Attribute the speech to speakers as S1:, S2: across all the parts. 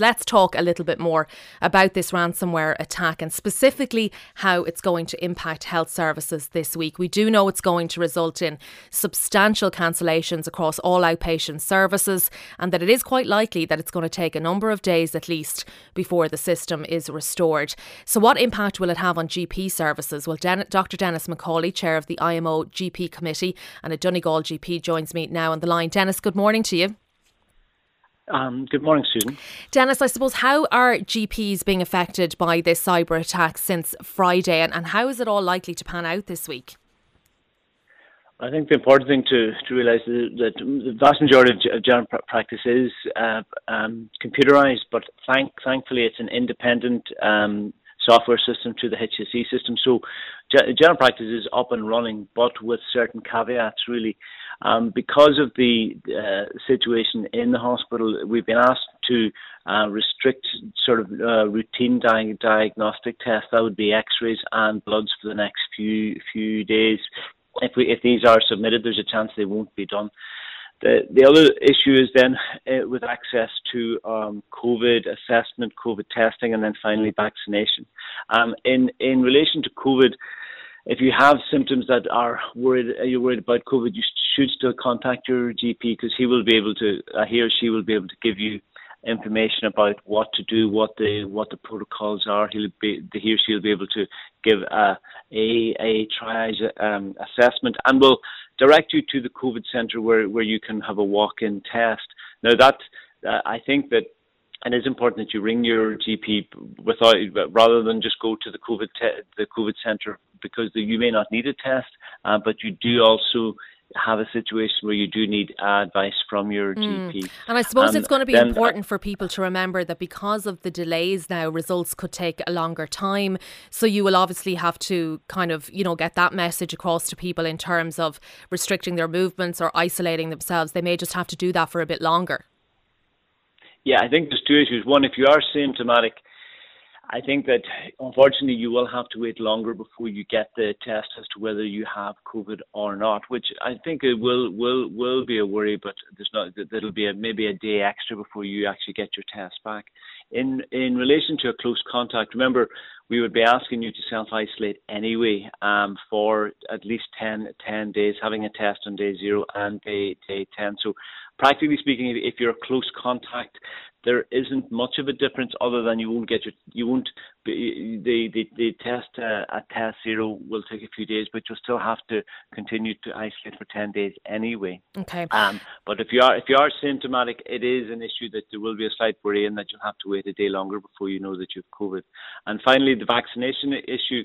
S1: Let's talk a little bit more about this ransomware attack and specifically how it's going to impact health services this week. We do know it's going to result in substantial cancellations across all outpatient services and that it is quite likely that it's going to take a number of days at least before the system is restored. So, what impact will it have on GP services? Well, Den- Dr. Dennis McCauley, chair of the IMO GP committee, and a Donegal GP joins me now on the line. Dennis, good morning to you.
S2: Um, good morning, Susan.
S1: Dennis, I suppose, how are GPs being affected by this cyber attack since Friday, and, and how is it all likely to pan out this week?
S2: I think the important thing to, to realise is that the vast majority of general practice is uh, um, computerised, but thank, thankfully it's an independent um, software system to the HSE system. So general practice is up and running, but with certain caveats, really. Um, because of the uh, situation in the hospital, we've been asked to uh, restrict sort of uh, routine di- diagnostic tests. That would be X-rays and bloods for the next few few days. If we if these are submitted, there's a chance they won't be done. The, the other issue is then uh, with access to um, COVID assessment, COVID testing, and then finally vaccination. Um, in in relation to COVID, if you have symptoms that are worried, uh, you're worried about COVID, you should still contact your GP because he will be able to, uh, he or she will be able to give you information about what to do, what the what the protocols are. He'll be he or she will be able to give a a, a triage um, assessment and will direct you to the COVID centre where where you can have a walk-in test. Now that uh, I think that and it's important that you ring your GP without rather than just go to the COVID te- the COVID centre because the, you may not need a test, uh, but you do also have a situation where you do need advice from your mm. GP.
S1: And I suppose um, it's going to be important for people to remember that because of the delays now, results could take a longer time. So you will obviously have to kind of, you know, get that message across to people in terms of restricting their movements or isolating themselves. They may just have to do that for a bit longer.
S2: Yeah, I think there's two issues. One, if you are symptomatic, I think that unfortunately you will have to wait longer before you get the test as to whether you have COVID or not, which I think it will will will be a worry, but there's not there'll be a, maybe a day extra before you actually get your test back. In in relation to a close contact, remember we would be asking you to self isolate anyway um, for at least 10, 10 days, having a test on day zero and day day ten. So practically speaking, if you're a close contact, there isn't much of a difference other than you won't get your you won't the the the test uh, at test zero will take a few days, but you'll still have to continue to isolate for ten days anyway.
S1: Okay.
S2: Um, but if you are if you are symptomatic, it is an issue that there will be a slight worry and that you'll have to wait a day longer before you know that you've COVID. And finally, the vaccination issue.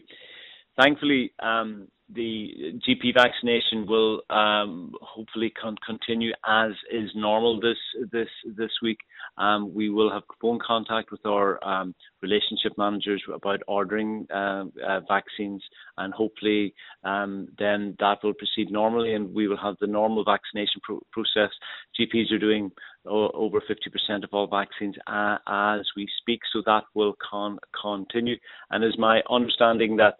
S2: Thankfully, um, the GP vaccination will um, hopefully con- continue as is normal this this this week. Um, we will have phone contact with our um, relationship managers about ordering uh, uh, vaccines, and hopefully um, then that will proceed normally, and we will have the normal vaccination pro- process. GPs are doing o- over 50% of all vaccines uh, as we speak, so that will con- continue. And is my understanding that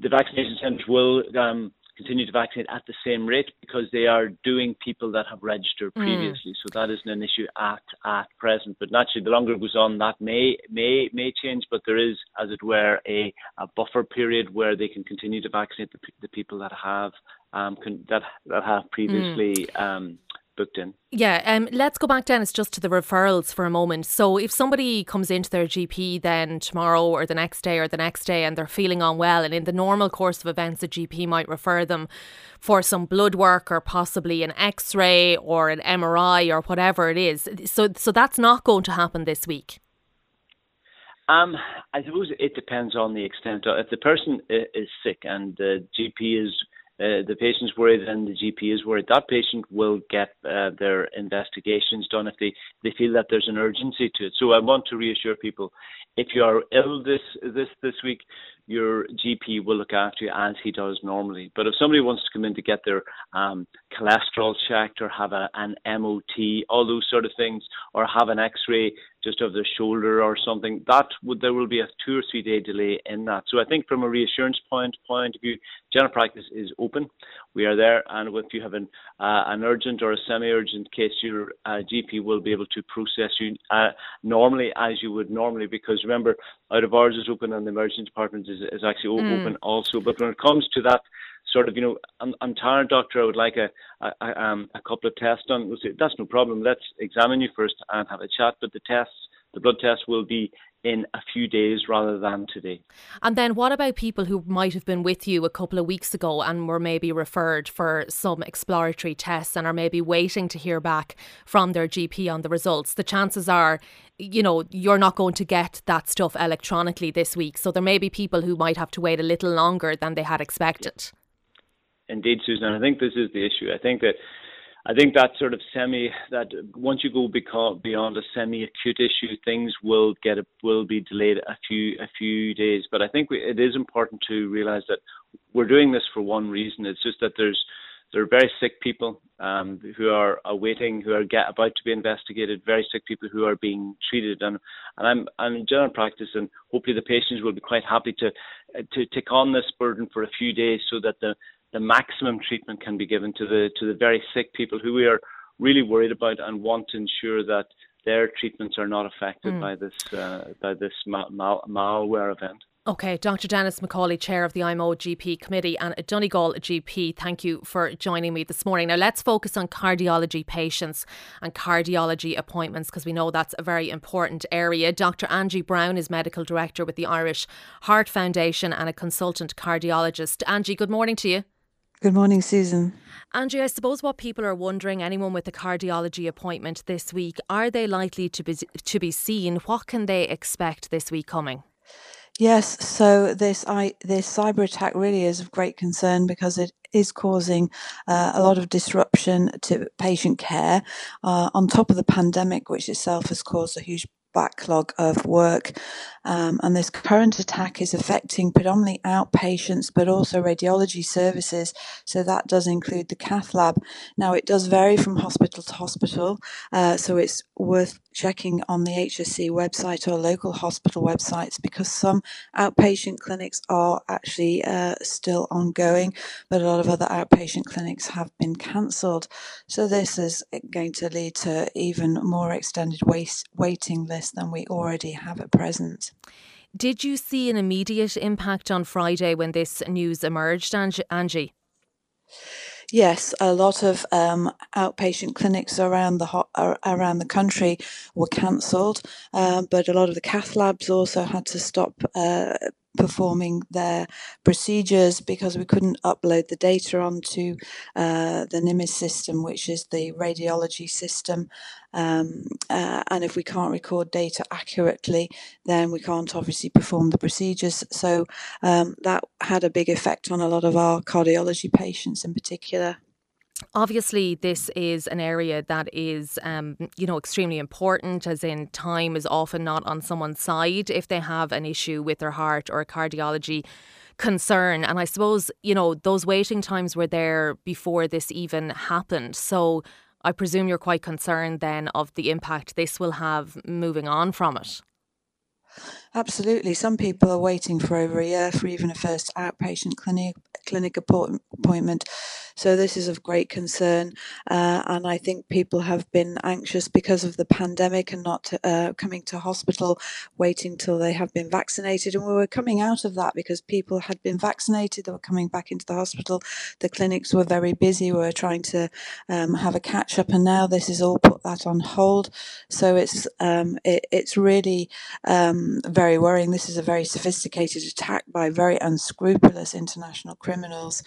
S2: the vaccination centres will um, continue to vaccinate at the same rate because they are doing people that have registered mm. previously. Mm. So that isn't an issue at at present. But naturally, the longer it goes on, that may may may change. But there is, as it were, a, a buffer period where they can continue to vaccinate the, the people that have um, can, that that have previously mm. um, booked in.
S1: Yeah, um, let's go back, Denis, just to the referrals for a moment. So, if somebody comes into their GP then tomorrow or the next day or the next day and they're feeling unwell, and in the normal course of events, the GP might refer them for some blood work or possibly an X ray or an MRI or whatever it is. So, so that's not going to happen this week.
S2: Um, I suppose it depends on the extent. Of, if the person is sick and the GP is uh, the patient's worried and the GP is worried, that patient will get uh, their investigations done if they, they feel that there's an urgency to it. So I want to reassure people, if you are ill this this this week, your GP will look after you as he does normally. But if somebody wants to come in to get their um, cholesterol checked or have a, an MOT, all those sort of things, or have an X-ray, just of the shoulder or something, that would there will be a two or three day delay in that. So I think from a reassurance point point of view, general practice is open. We are there, and if you have an uh, an urgent or a semi-urgent case, your uh, GP will be able to process you uh, normally as you would normally. Because remember, out of hours is open, and the emergency department is, is actually mm. open also. But when it comes to that sort of, you know, I'm, I'm tired, doctor. I would like a, a, um, a couple of tests done. We'll say, that's no problem. Let's examine you first and have a chat. But the tests, the blood tests will be in a few days rather than today.
S1: And then what about people who might have been with you a couple of weeks ago and were maybe referred for some exploratory tests and are maybe waiting to hear back from their GP on the results? The chances are, you know, you're not going to get that stuff electronically this week. So there may be people who might have to wait a little longer than they had expected.
S2: Indeed, Susan. I think this is the issue. I think that I think that sort of semi that once you go beyond a semi-acute issue, things will get a, will be delayed a few a few days. But I think we, it is important to realise that we're doing this for one reason. It's just that there's there are very sick people um, who are awaiting, who are get, about to be investigated, very sick people who are being treated, and and I'm, I'm in general practice, and hopefully the patients will be quite happy to to take on this burden for a few days, so that the the maximum treatment can be given to the to the very sick people who we are really worried about and want to ensure that their treatments are not affected mm. by this uh, by this mal- mal- malware event.
S1: Okay, Dr. Dennis McCauley, Chair of the IMO GP Committee, and a Donegal GP, thank you for joining me this morning. Now, let's focus on cardiology patients and cardiology appointments because we know that's a very important area. Dr. Angie Brown is Medical Director with the Irish Heart Foundation and a consultant cardiologist. Angie, good morning to you.
S3: Good morning, Susan.
S1: Angie, I suppose what people are wondering, anyone with a cardiology appointment this week, are they likely to be to be seen? What can they expect this week coming?
S3: Yes, so this I, this cyber attack really is of great concern because it is causing uh, a lot of disruption to patient care. Uh, on top of the pandemic, which itself has caused a huge backlog of work. Um, and this current attack is affecting predominantly outpatients, but also radiology services. So that does include the cath lab. Now, it does vary from hospital to hospital. Uh, so it's worth checking on the HSE website or local hospital websites because some outpatient clinics are actually uh, still ongoing, but a lot of other outpatient clinics have been cancelled. So this is going to lead to even more extended waiting lists than we already have at present.
S1: Did you see an immediate impact on Friday when this news emerged, Angie?
S3: Yes, a lot of um, outpatient clinics around the ho- around the country were cancelled, uh, but a lot of the cath labs also had to stop uh, performing their procedures because we couldn't upload the data onto uh, the NIMIS system, which is the radiology system. Um, uh, and if we can't record data accurately, then we can't obviously perform the procedures. So um, that had a big effect on a lot of our cardiology patients in particular.
S1: Obviously, this is an area that is, um, you know, extremely important. As in, time is often not on someone's side if they have an issue with their heart or a cardiology concern. And I suppose, you know, those waiting times were there before this even happened. So I presume you're quite concerned then of the impact this will have moving on from it.
S3: Absolutely. Some people are waiting for over a year for even a first outpatient clinic clinic appointment. So this is of great concern, uh, and I think people have been anxious because of the pandemic and not uh, coming to hospital, waiting till they have been vaccinated. And we were coming out of that because people had been vaccinated, they were coming back into the hospital. The clinics were very busy. We were trying to um, have a catch up, and now this is all put that on hold. So it's um, it, it's really um, very worrying. This is a very sophisticated attack by very unscrupulous international criminals.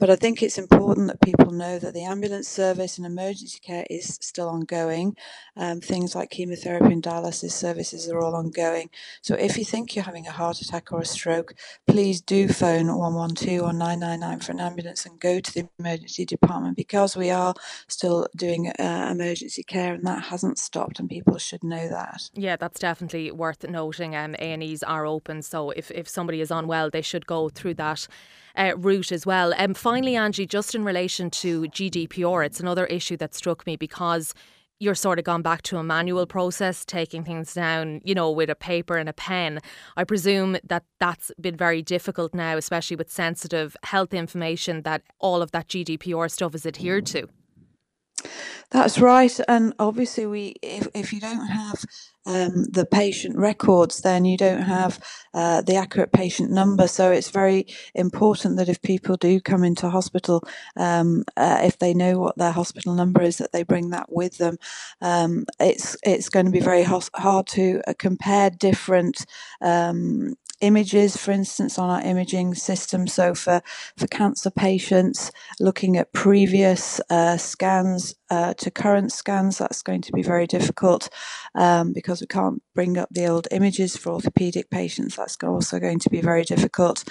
S3: But I think it's important that people know that the ambulance service and emergency care is still ongoing. Um, things like chemotherapy and dialysis services are all ongoing. So if you think you're having a heart attack or a stroke, please do phone 112 or 999 for an ambulance and go to the emergency department because we are still doing uh, emergency care and that hasn't stopped and people should know that.
S1: Yeah, that's definitely worth noting. Um, A&Es are open, so if, if somebody is unwell, they should go through that uh, route as well. Um, finally, Angie, just in relation to GDPR, it's another issue that struck me because you're sort of gone back to a manual process, taking things down, you know, with a paper and a pen. I presume that that's been very difficult now, especially with sensitive health information that all of that GDPR stuff is adhered to.
S3: That's right, and obviously, we if if you don't have um, the patient records, then you don't have uh, the accurate patient number. So it's very important that if people do come into hospital, um, uh, if they know what their hospital number is, that they bring that with them. Um, it's it's going to be very hard to uh, compare different um, images, for instance, on our imaging system. So for, for cancer patients, looking at previous uh, scans uh, to current scans, that's going to be very difficult um, because we can't bring up the old images for orthopedic patients. That's also going to be very difficult.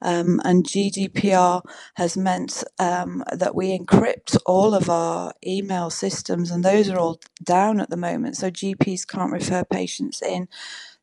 S3: Um, and GDPR has meant um, that we encrypt all of our email systems, and those are all down at the moment. So GPs can't refer patients in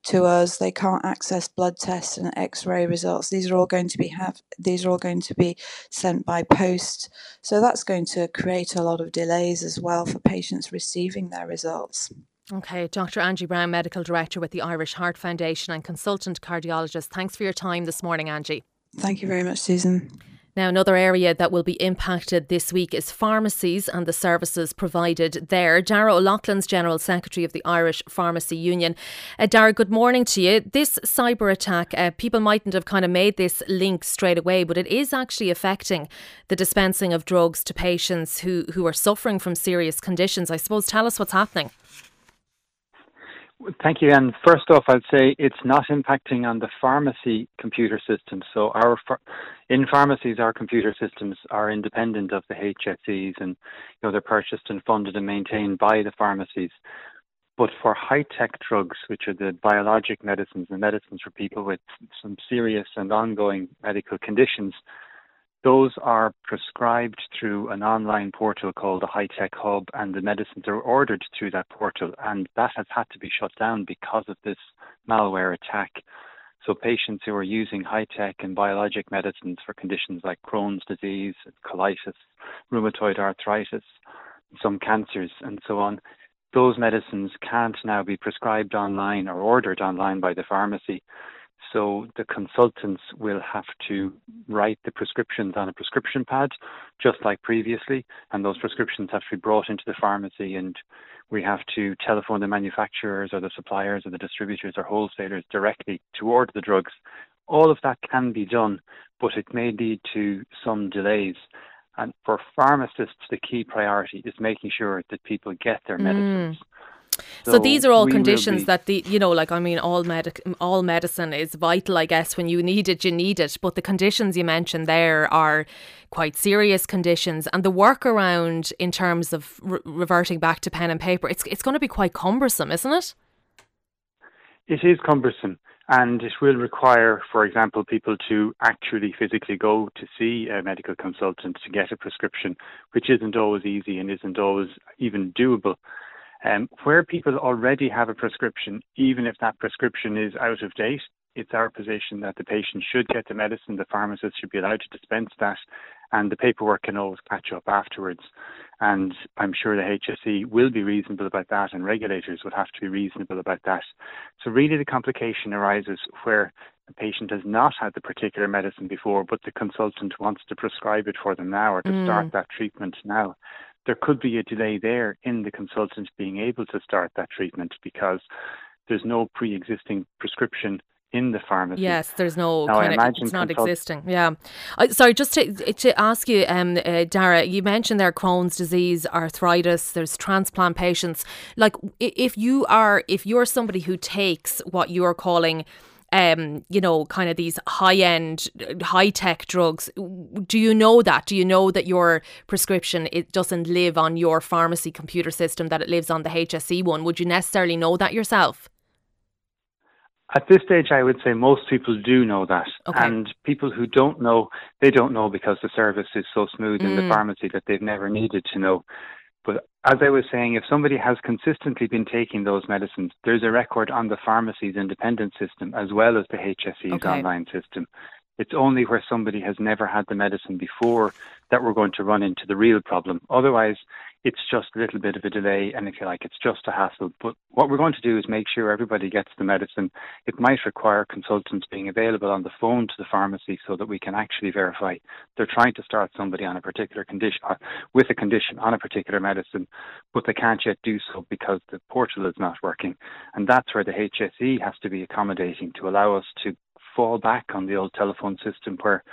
S3: to us. They can't access blood tests and X-ray results. These are all going to be have these are all going to be sent by post. So that's going to create a lot of delays as well for patients receiving their results.
S1: Okay, Dr. Angie Brown, Medical Director with the Irish Heart Foundation and consultant cardiologist. Thanks for your time this morning, Angie.
S3: Thank you very much, Susan.
S1: Now, another area that will be impacted this week is pharmacies and the services provided there. Darragh O'Loughlin's General Secretary of the Irish Pharmacy Union. Uh, Darragh, good morning to you. This cyber attack, uh, people mightn't have kind of made this link straight away, but it is actually affecting the dispensing of drugs to patients who, who are suffering from serious conditions. I suppose, tell us what's happening.
S4: Thank you. And first off, I'd say it's not impacting on the pharmacy computer systems. So our in pharmacies, our computer systems are independent of the HSEs, and you know they're purchased and funded and maintained by the pharmacies. But for high tech drugs, which are the biologic medicines, the medicines for people with some serious and ongoing medical conditions, those are prescribed through an online portal called the High Tech Hub, and the medicines are ordered through that portal, and that has had to be shut down because of this malware attack. So, patients who are using high tech and biologic medicines for conditions like Crohn's disease, colitis, rheumatoid arthritis, some cancers, and so on, those medicines can't now be prescribed online or ordered online by the pharmacy. So the consultants will have to write the prescriptions on a prescription pad, just like previously, and those prescriptions have to be brought into the pharmacy, and we have to telephone the manufacturers or the suppliers or the distributors or wholesalers directly to order the drugs. All of that can be done, but it may lead to some delays. And for pharmacists, the key priority is making sure that people get their medicines. Mm.
S1: So, so these are all conditions that the you know like I mean all medic all medicine is vital I guess when you need it you need it. But the conditions you mentioned there are quite serious conditions. And the workaround in terms of re- reverting back to pen and paper it's it's going to be quite cumbersome isn't it?
S4: It is cumbersome. And it will require for example people to actually physically go to see a medical consultant to get a prescription which isn't always easy and isn't always even doable um, where people already have a prescription, even if that prescription is out of date, it's our position that the patient should get the medicine, the pharmacist should be allowed to dispense that, and the paperwork can always catch up afterwards. And I'm sure the HSE will be reasonable about that, and regulators would have to be reasonable about that. So, really, the complication arises where the patient has not had the particular medicine before, but the consultant wants to prescribe it for them now or to mm. start that treatment now there could be a delay there in the consultant being able to start that treatment because there's no pre-existing prescription in the pharmacy.
S1: Yes, there's no now, kind of, it's not existing. Yeah. Uh, sorry, just to, to ask you, um, uh, Darragh, you mentioned there Crohn's disease, arthritis, there's transplant patients. Like if you are, if you're somebody who takes what you're calling um, you know, kind of these high end, high tech drugs. Do you know that? Do you know that your prescription it doesn't live on your pharmacy computer system, that it lives on the HSE one? Would you necessarily know that yourself?
S4: At this stage, I would say most people do know that. Okay. And people who don't know, they don't know because the service is so smooth mm. in the mm. pharmacy that they've never needed to know. But as I was saying, if somebody has consistently been taking those medicines, there's a record on the pharmacy's independent system as well as the HSE's okay. online system. It's only where somebody has never had the medicine before that we're going to run into the real problem. Otherwise, it's just a little bit of a delay, and if you like, it's just a hassle. But what we're going to do is make sure everybody gets the medicine. It might require consultants being available on the phone to the pharmacy so that we can actually verify they're trying to start somebody on a particular condition, uh, with a condition on a particular medicine, but they can't yet do so because the portal is not working. And that's where the HSE has to be accommodating to allow us to fall back on the old telephone system where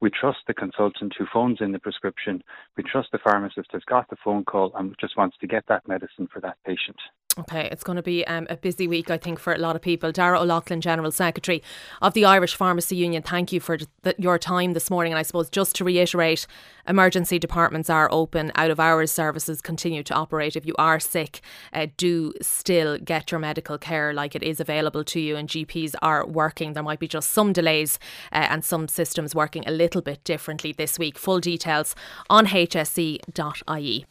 S4: we trust the consultant who phones in the prescription. We trust the pharmacist has got the phone call and just wants to get that medicine for that patient.
S1: Okay, it's going to be um, a busy week, I think, for a lot of people. Darragh O'Loughlin, General Secretary of the Irish Pharmacy Union, thank you for th- your time this morning. And I suppose just to reiterate, emergency departments are open, out of hours services continue to operate. If you are sick, uh, do still get your medical care like it is available to you, and GPs are working. There might be just some delays uh, and some systems working a little bit differently this week. Full details on hse.ie.